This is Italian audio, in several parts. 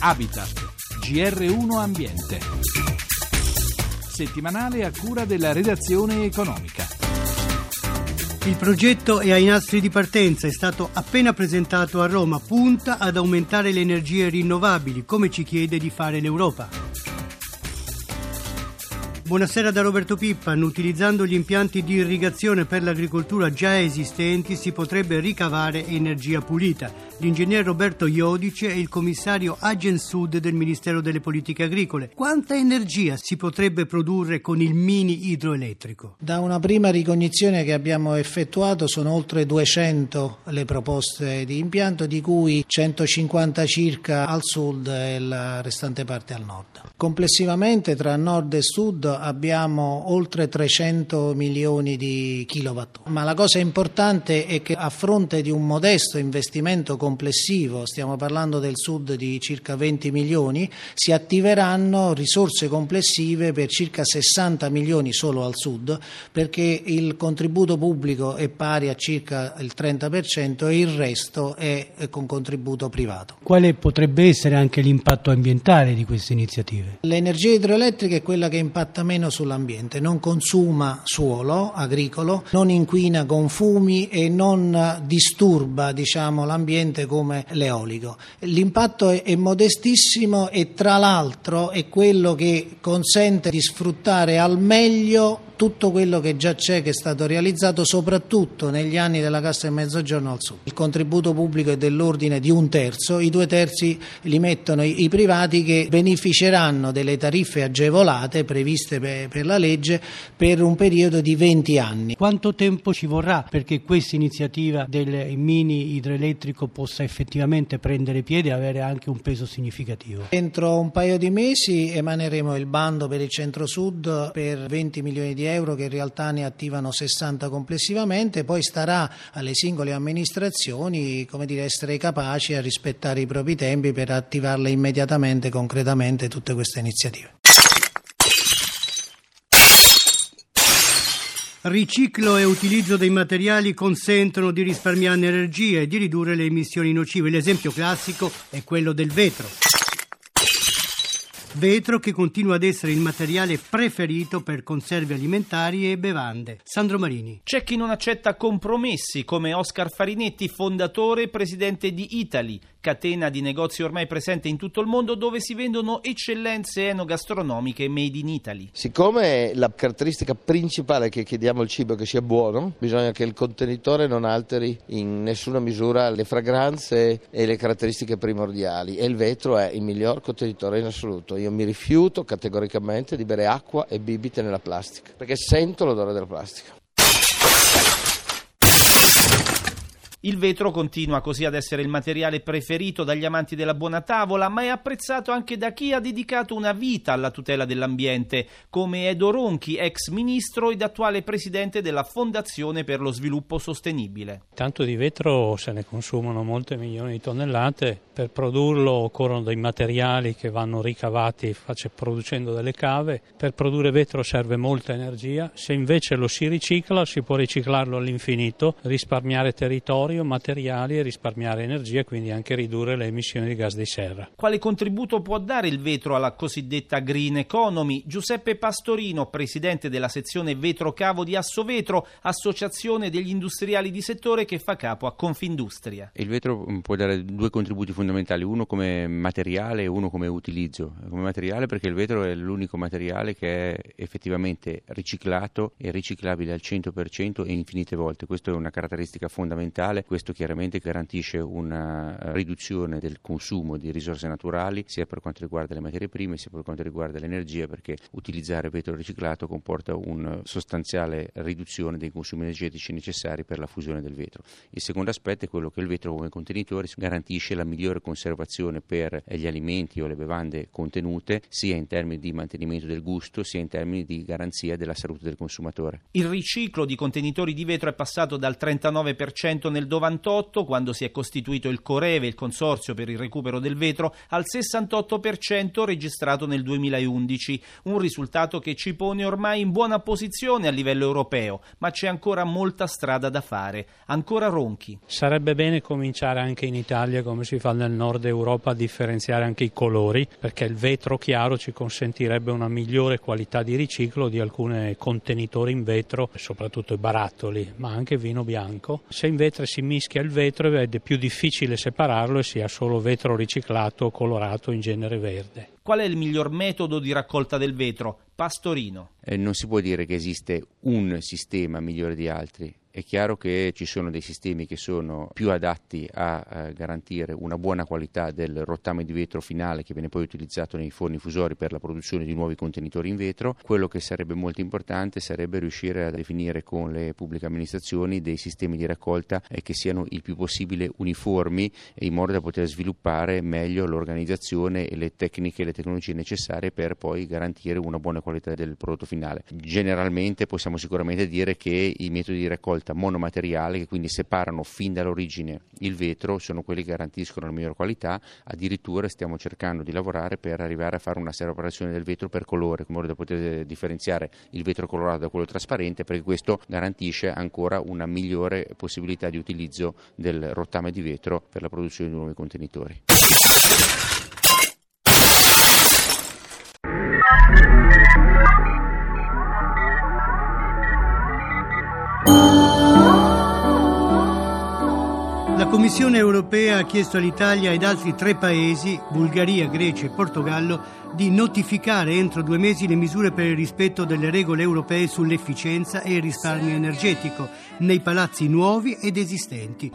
Habitat, GR1 Ambiente. Settimanale a cura della redazione economica. Il progetto è ai nastri di partenza, è stato appena presentato a Roma, punta ad aumentare le energie rinnovabili, come ci chiede di fare l'Europa. Buonasera da Roberto Pippan. Utilizzando gli impianti di irrigazione per l'agricoltura già esistenti si potrebbe ricavare energia pulita. L'ingegner Roberto Iodice è il commissario Agen Sud del Ministero delle Politiche Agricole. Quanta energia si potrebbe produrre con il mini idroelettrico? Da una prima ricognizione che abbiamo effettuato sono oltre 200 le proposte di impianto, di cui 150 circa al sud e la restante parte al nord. Complessivamente tra nord e sud abbiamo oltre 300 milioni di kilowatt. Ma la cosa importante è che a fronte di un modesto investimento complessivo, stiamo parlando del sud di circa 20 milioni, si attiveranno risorse complessive per circa 60 milioni solo al sud, perché il contributo pubblico è pari a circa il 30% e il resto è con contributo privato. Quale potrebbe essere anche l'impatto ambientale di queste iniziative? L'energia idroelettrica è quella che impatta meno sull'ambiente, non consuma suolo agricolo, non inquina con fumi e non disturba diciamo, l'ambiente come l'eolico. L'impatto è, è modestissimo e tra l'altro è quello che consente di sfruttare al meglio tutto quello che già c'è, che è stato realizzato soprattutto negli anni della Cassa del Mezzogiorno al Sud. Il contributo pubblico è dell'ordine di un terzo, i due terzi li mettono i, privati che beneficeranno delle tariffe agevolate previste per, per la legge per un periodo di 20 anni. Quanto tempo ci vorrà perché questa iniziativa del mini idroelettrico possa effettivamente prendere piede e avere anche un peso significativo? Entro un paio di mesi emaneremo il bando per il centro-sud per 20 milioni di euro che in realtà ne attivano 60 complessivamente, poi starà alle singole amministrazioni come dire, essere capaci a rispettare i propri tempi per attivarle immediatamente, concretamente tutte queste iniziative. Riciclo e utilizzo dei materiali consentono di risparmiare energia e di ridurre le emissioni nocive. L'esempio classico è quello del vetro vetro che continua ad essere il materiale preferito per conserve alimentari e bevande. Sandro Marini. C'è chi non accetta compromessi, come Oscar Farinetti, fondatore e presidente di Italy, catena di negozi ormai presente in tutto il mondo dove si vendono eccellenze enogastronomiche made in Italy. Siccome la caratteristica principale che chiediamo al cibo è che sia buono, bisogna che il contenitore non alteri in nessuna misura le fragranze e le caratteristiche primordiali e il vetro è il miglior contenitore in assoluto. Io mi rifiuto categoricamente di bere acqua e bibite nella plastica perché sento l'odore della plastica. Il vetro continua così ad essere il materiale preferito dagli amanti della buona tavola, ma è apprezzato anche da chi ha dedicato una vita alla tutela dell'ambiente, come Edo Ronchi, ex ministro ed attuale presidente della Fondazione per lo Sviluppo Sostenibile. Tanto di vetro se ne consumano molte milioni di tonnellate, per produrlo occorrono dei materiali che vanno ricavati producendo delle cave, per produrre vetro serve molta energia, se invece lo si ricicla si può riciclarlo all'infinito, risparmiare territorio territorio, materiali e risparmiare energia e quindi anche ridurre le emissioni di gas di serra. Quale contributo può dare il vetro alla cosiddetta green economy? Giuseppe Pastorino, presidente della sezione Vetro Cavo di Assovetro, associazione degli industriali di settore che fa capo a Confindustria. Il vetro mm, può dare due contributi fondamentali, uno come materiale e uno come utilizzo. Come materiale perché il vetro è l'unico materiale che è effettivamente riciclato e riciclabile al 100% e infinite volte. Questa è una caratteristica fondamentale naturale. Questo chiaramente garantisce una riduzione del consumo di risorse naturali sia per quanto riguarda le materie prime sia per quanto riguarda l'energia perché utilizzare vetro riciclato comporta una sostanziale riduzione dei consumi energetici necessari per la fusione del vetro. Il secondo aspetto è quello che il vetro come contenitore garantisce la migliore conservazione per gli alimenti o le bevande contenute sia in termini di mantenimento del gusto sia in termini di garanzia della salute del consumatore. Il riciclo di contenitori di vetro è passato dal 39% nel 98, quando si è costituito il Coreve, il consorzio per il recupero del vetro, al 68% registrato nel 2011, un risultato che ci pone ormai in buona posizione a livello europeo, ma c'è ancora molta strada da fare, ancora ronchi. Sarebbe bene cominciare anche in Italia, come si fa nel nord Europa, a differenziare anche i colori, perché il vetro chiaro ci consentirebbe una migliore qualità di riciclo di alcuni contenitori in vetro, soprattutto i barattoli, ma anche vino bianco. Se in vetro si mischia il vetro è più difficile separarlo e si ha solo vetro riciclato colorato in genere verde. Qual è il miglior metodo di raccolta del vetro? Pastorino. Eh, non si può dire che esiste un sistema migliore di altri. È chiaro che ci sono dei sistemi che sono più adatti a, a, garantire una buona qualità del rottame di vetro finale che viene poi utilizzato nei forni fusori per la produzione di nuovi contenitori in vetro. Quello che sarebbe molto importante sarebbe riuscire a definire con le pubbliche amministrazioni dei sistemi di raccolta eh, che siano il più possibile uniformi in modo da poter sviluppare meglio l'organizzazione e le tecniche e le tecnologie necessarie per poi garantire una buona qualità del prodotto finale. Generalmente possiamo sicuramente dire che i metodi di raccolta monomateriale che quindi separano fin dall'origine il vetro, sono quelli che garantiscono la miglior qualità, addirittura stiamo cercando di lavorare per arrivare a fare una separazione del vetro per colore, in modo da poter differenziare il vetro colorato da quello trasparente, perché questo garantisce ancora una migliore possibilità di utilizzo del rottame di vetro per la produzione di nuovi contenitori. Commissione europea ha chiesto all'Italia ed altri tre paesi, Bulgaria, Grecia e Portogallo, di notificare entro due mesi le misure per il rispetto delle regole europee sull'efficienza e il risparmio energetico nei palazzi nuovi ed esistenti.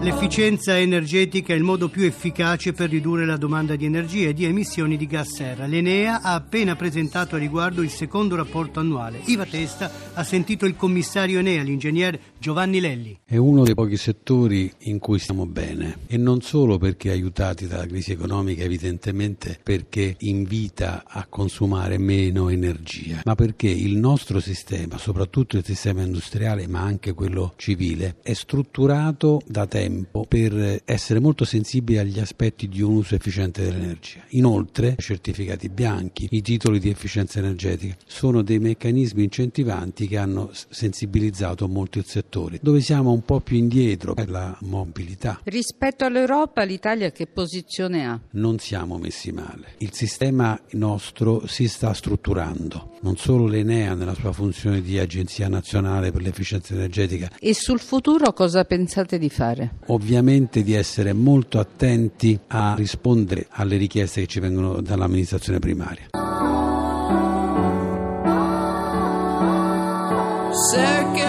L'efficienza energetica è il modo più efficace per ridurre la domanda di energia e di emissioni di gas serra. L'Enea ha appena presentato a riguardo il secondo rapporto annuale. Iva Testa ha sentito il commissario Enea, l'ingegnere Giovanni Lelli. È uno dei pochi settori in cui stiamo bene e non solo perché aiutati dalla crisi economica, evidentemente perché invita a consumare meno energia, ma perché il nostro sistema, soprattutto il sistema industriale ma anche quello civile, è strutturato da tempo per essere molto sensibile agli aspetti di un uso efficiente dell'energia. Inoltre, i certificati bianchi, i titoli di efficienza energetica sono dei meccanismi incentivanti che hanno sensibilizzato molto il settore dove siamo un po' più indietro per la mobilità. Rispetto all'Europa, l'Italia che posizione ha? Non siamo messi male. Il sistema nostro si sta strutturando, non solo l'Enea nella sua funzione di Agenzia Nazionale per l'Efficienza Energetica. E sul futuro cosa pensate di fare? Ovviamente di essere molto attenti a rispondere alle richieste che ci vengono dall'amministrazione primaria. Circus.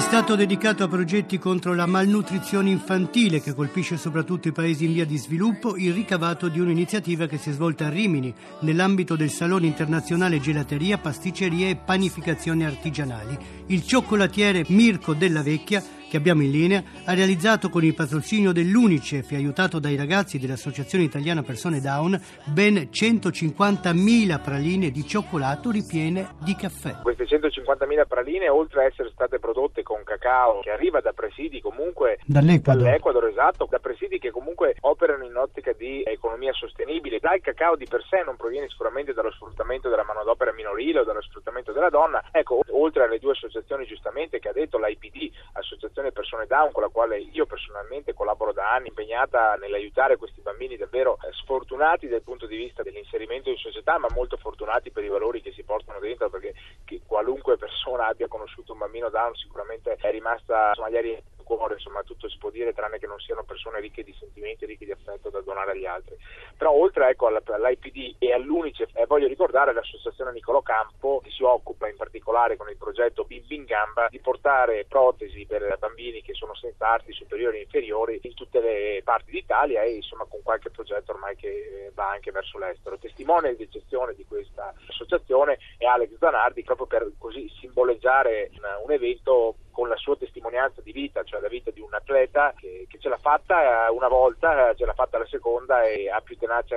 È stato dedicato a progetti contro la malnutrizione infantile che colpisce soprattutto i paesi in via di sviluppo il ricavato di un'iniziativa che si è svolta a Rimini nell'ambito del Salone Internazionale Gelateria, Pasticceria e Panificazione Artigianali. Il cioccolatiere Mirko Della Vecchia che abbiamo in linea, ha realizzato con il patrocinio dell'Unicef e aiutato dai ragazzi dell'Associazione Italiana Persone Down ben 150.000 praline di cioccolato ripiene di caffè. Queste 150.000 praline, oltre a essere state prodotte con cacao che arriva da presidi comunque dall'Ecuador, dall'Ecuador esatto, da presidi che comunque operano in ottica di economia sostenibile. Dal cacao di per sé non proviene sicuramente dallo sfruttamento della manodopera minorile o dallo sfruttamento della donna. Ecco, oltre alle due associazioni giustamente che ha detto l'IPD, Associazione Associazione Persone Down con la quale io personalmente collaboro da anni, impegnata nell'aiutare questi bambini davvero eh, sfortunati dal punto di vista dell'inserimento in società, ma molto fortunati per i valori che si portano dentro, perché qualunque persona abbia conosciuto un bambino Down sicuramente è rimasta insomma, ieri cuore, insomma tutto si può dire tranne che non siano persone ricche di sentimenti, ricche di affetto da donare agli altri. Però oltre ecco, all'IPD e all'Unicef, eh, voglio ricordare l'associazione Nicolo Campo che si occupa in particolare con il progetto Bim Bim Gamba di portare protesi per bambini che sono senza arti superiori e inferiori in tutte le parti d'Italia e insomma con qualche progetto ormai che va anche verso l'estero. Testimone d'eccezione di questa associazione è Alex Zanardi proprio per così simboleggiare un evento con la sua testimonianza di vita, cioè la vita di un atleta che, che ce l'ha fatta una volta, ce l'ha fatta la seconda e ha più tenacia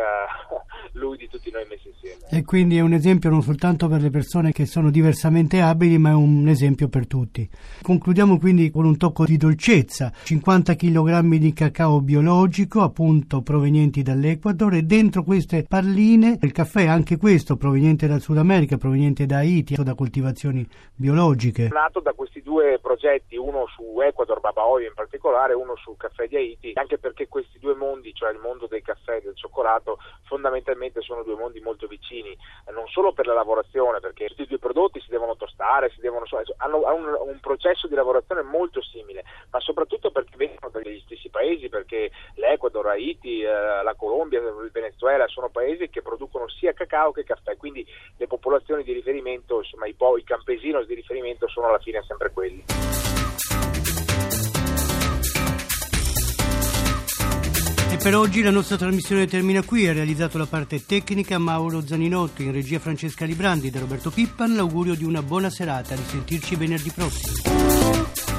lui di tutti noi messi insieme. E quindi è un esempio non soltanto per le persone che sono diversamente abili, ma è un esempio per tutti. Concludiamo quindi con un tocco di dolcezza, 50 kg di cacao biologico, appunto provenienti dall'Ecuador e dentro queste palline il caffè, anche questo proveniente dal Sud America, proveniente da Haiti, da coltivazioni biologiche. Nato da questi due progetti, uno su Ecuador, Babaoyo in particolare, uno sul caffè di Haiti, anche perché questi due mondi, cioè il mondo del caffè e del cioccolato, fondamentalmente sono due mondi molto vicini, non solo per la lavorazione, perché questi due prodotti si devono tostare, si devono, hanno un, un, processo di lavorazione molto simile, ma soprattutto perché vengono dagli stessi paesi, perché l'Ecuador, Haiti, eh, la Colombia, il Venezuela sono paesi che producono sia cacao che caffè, quindi le popolazioni di riferimento, insomma i, po- i campesinos di riferimento sono alla fine sempre quelli. E per oggi la nostra trasmissione termina qui. Ha realizzato la parte tecnica Mauro Zaninotto, in regia Francesca Librandi da Roberto Pippan. L'augurio di una buona serata. Risentirci venerdì prossimo.